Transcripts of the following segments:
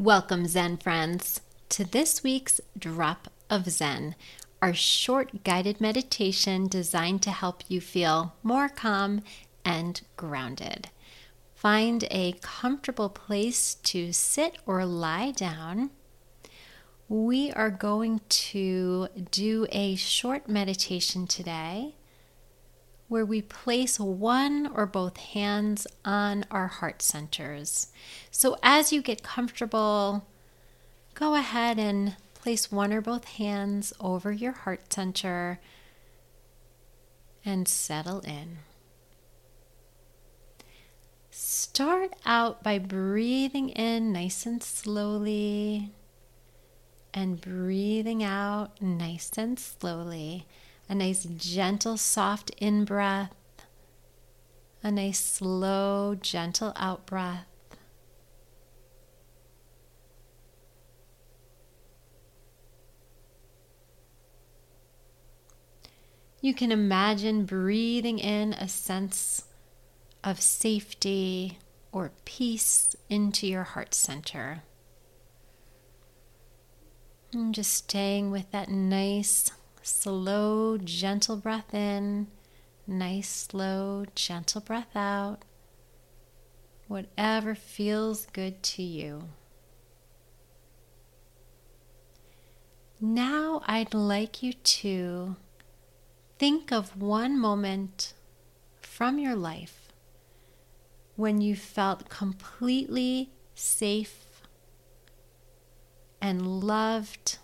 Welcome, Zen friends, to this week's Drop of Zen, our short guided meditation designed to help you feel more calm and grounded. Find a comfortable place to sit or lie down. We are going to do a short meditation today where we place one or both hands on our heart centers. So as you get comfortable, go ahead and place one or both hands over your heart center and settle in. Start out by breathing in nice and slowly and breathing out nice and slowly a nice, gentle, soft in breath, a nice, slow, gentle out breath. You can imagine breathing in a sense of safety or peace into your heart center. And just staying with that nice, slow, gentle breath in, nice, slow, gentle breath out. Whatever feels good to you. Now I'd like you to think of one moment from your life when you felt completely safe and loved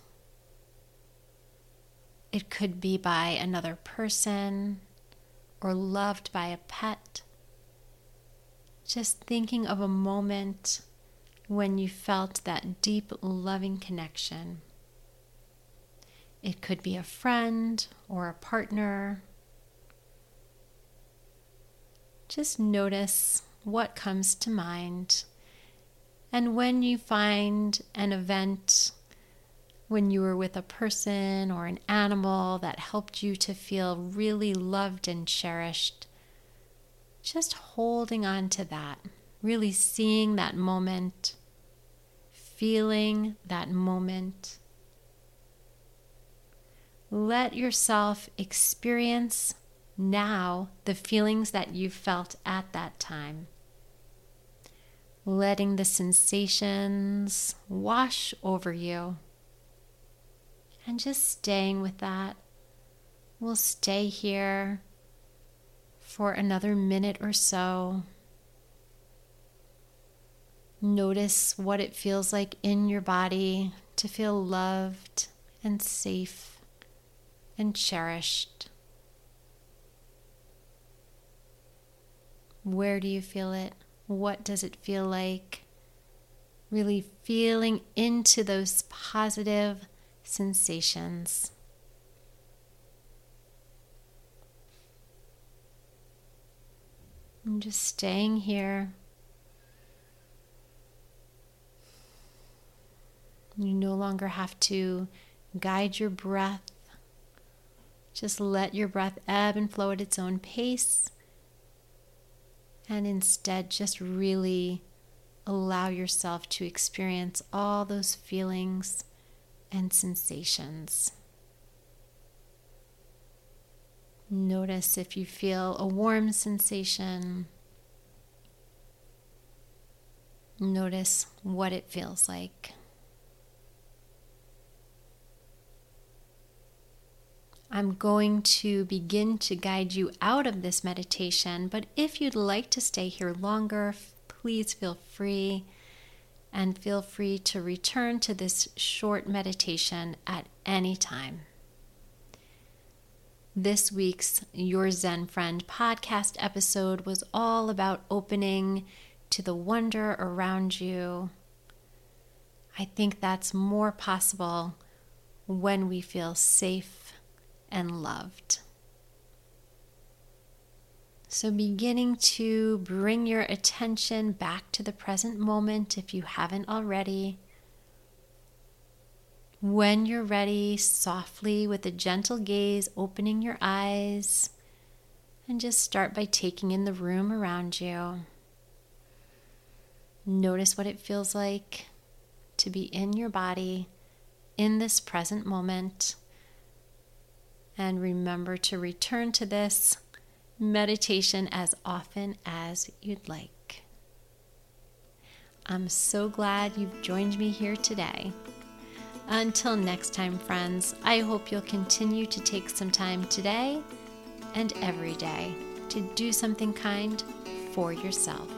it could be by another person or loved by a pet. Just thinking of a moment when you felt that deep, loving connection. It could be a friend or a partner. Just notice what comes to mind. And when you find an event when you were with a person or an animal that helped you to feel really loved and cherished. Just holding on to that, really seeing that moment, feeling that moment. Let yourself experience now the feelings that you felt at that time. Letting the sensations wash over you and just staying with that. We'll stay here for another minute or so. Notice what it feels like in your body to feel loved and safe and cherished. Where do you feel it? What does it feel like? Really feeling into those positive sensations. I'm just staying here. You no longer have to guide your breath. Just let your breath ebb and flow at its own pace. And instead, just really allow yourself to experience all those feelings and sensations. Notice if you feel a warm sensation. Notice what it feels like. I'm going to begin to guide you out of this meditation, but if you'd like to stay here longer, please feel free and feel free to return to this short meditation at any time. This week's Your Zen Friend podcast episode was all about opening to the wonder around you. I think that's more possible when we feel safe and loved. So, beginning to bring your attention back to the present moment if you haven't already. When you're ready, softly with a gentle gaze, opening your eyes, and just start by taking in the room around you. Notice what it feels like to be in your body in this present moment. And remember to return to this meditation as often as you'd like. I'm so glad you've joined me here today. Until next time, friends, I hope you'll continue to take some time today and every day to do something kind for yourself.